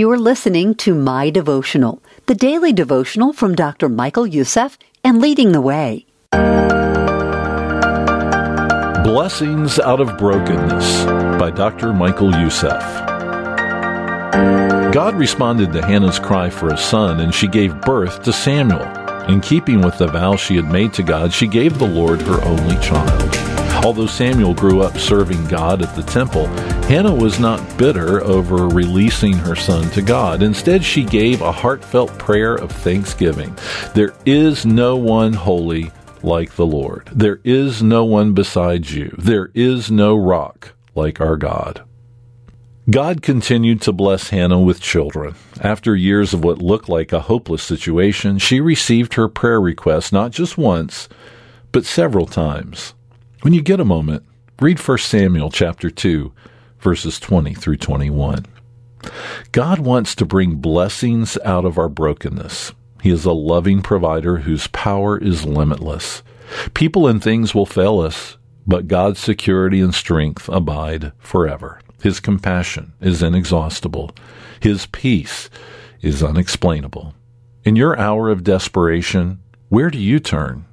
You are listening to My Devotional, the daily devotional from Dr. Michael Youssef and Leading the Way. Blessings Out of Brokenness by Dr. Michael Youssef. God responded to Hannah's cry for a son, and she gave birth to Samuel. In keeping with the vow she had made to God, she gave the Lord her only child. Although Samuel grew up serving God at the temple, Hannah was not bitter over releasing her son to God. Instead, she gave a heartfelt prayer of thanksgiving. There is no one holy like the Lord. There is no one besides you. There is no rock like our God. God continued to bless Hannah with children. After years of what looked like a hopeless situation, she received her prayer request not just once, but several times. When you get a moment, read 1 Samuel chapter 2, verses 20 through 21. God wants to bring blessings out of our brokenness. He is a loving provider whose power is limitless. People and things will fail us, but God's security and strength abide forever. His compassion is inexhaustible. His peace is unexplainable. In your hour of desperation, where do you turn?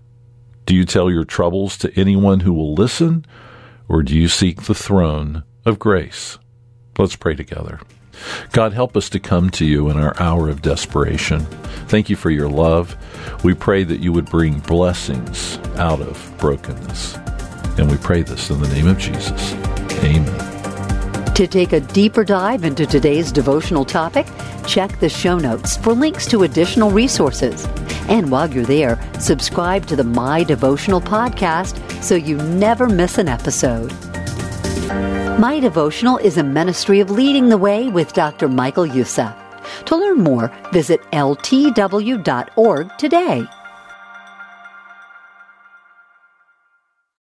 Do you tell your troubles to anyone who will listen, or do you seek the throne of grace? Let's pray together. God, help us to come to you in our hour of desperation. Thank you for your love. We pray that you would bring blessings out of brokenness. And we pray this in the name of Jesus. Amen. To take a deeper dive into today's devotional topic, check the show notes for links to additional resources. And while you're there, subscribe to the My Devotional podcast so you never miss an episode. My Devotional is a ministry of leading the way with Dr. Michael Youssef. To learn more, visit ltw.org today.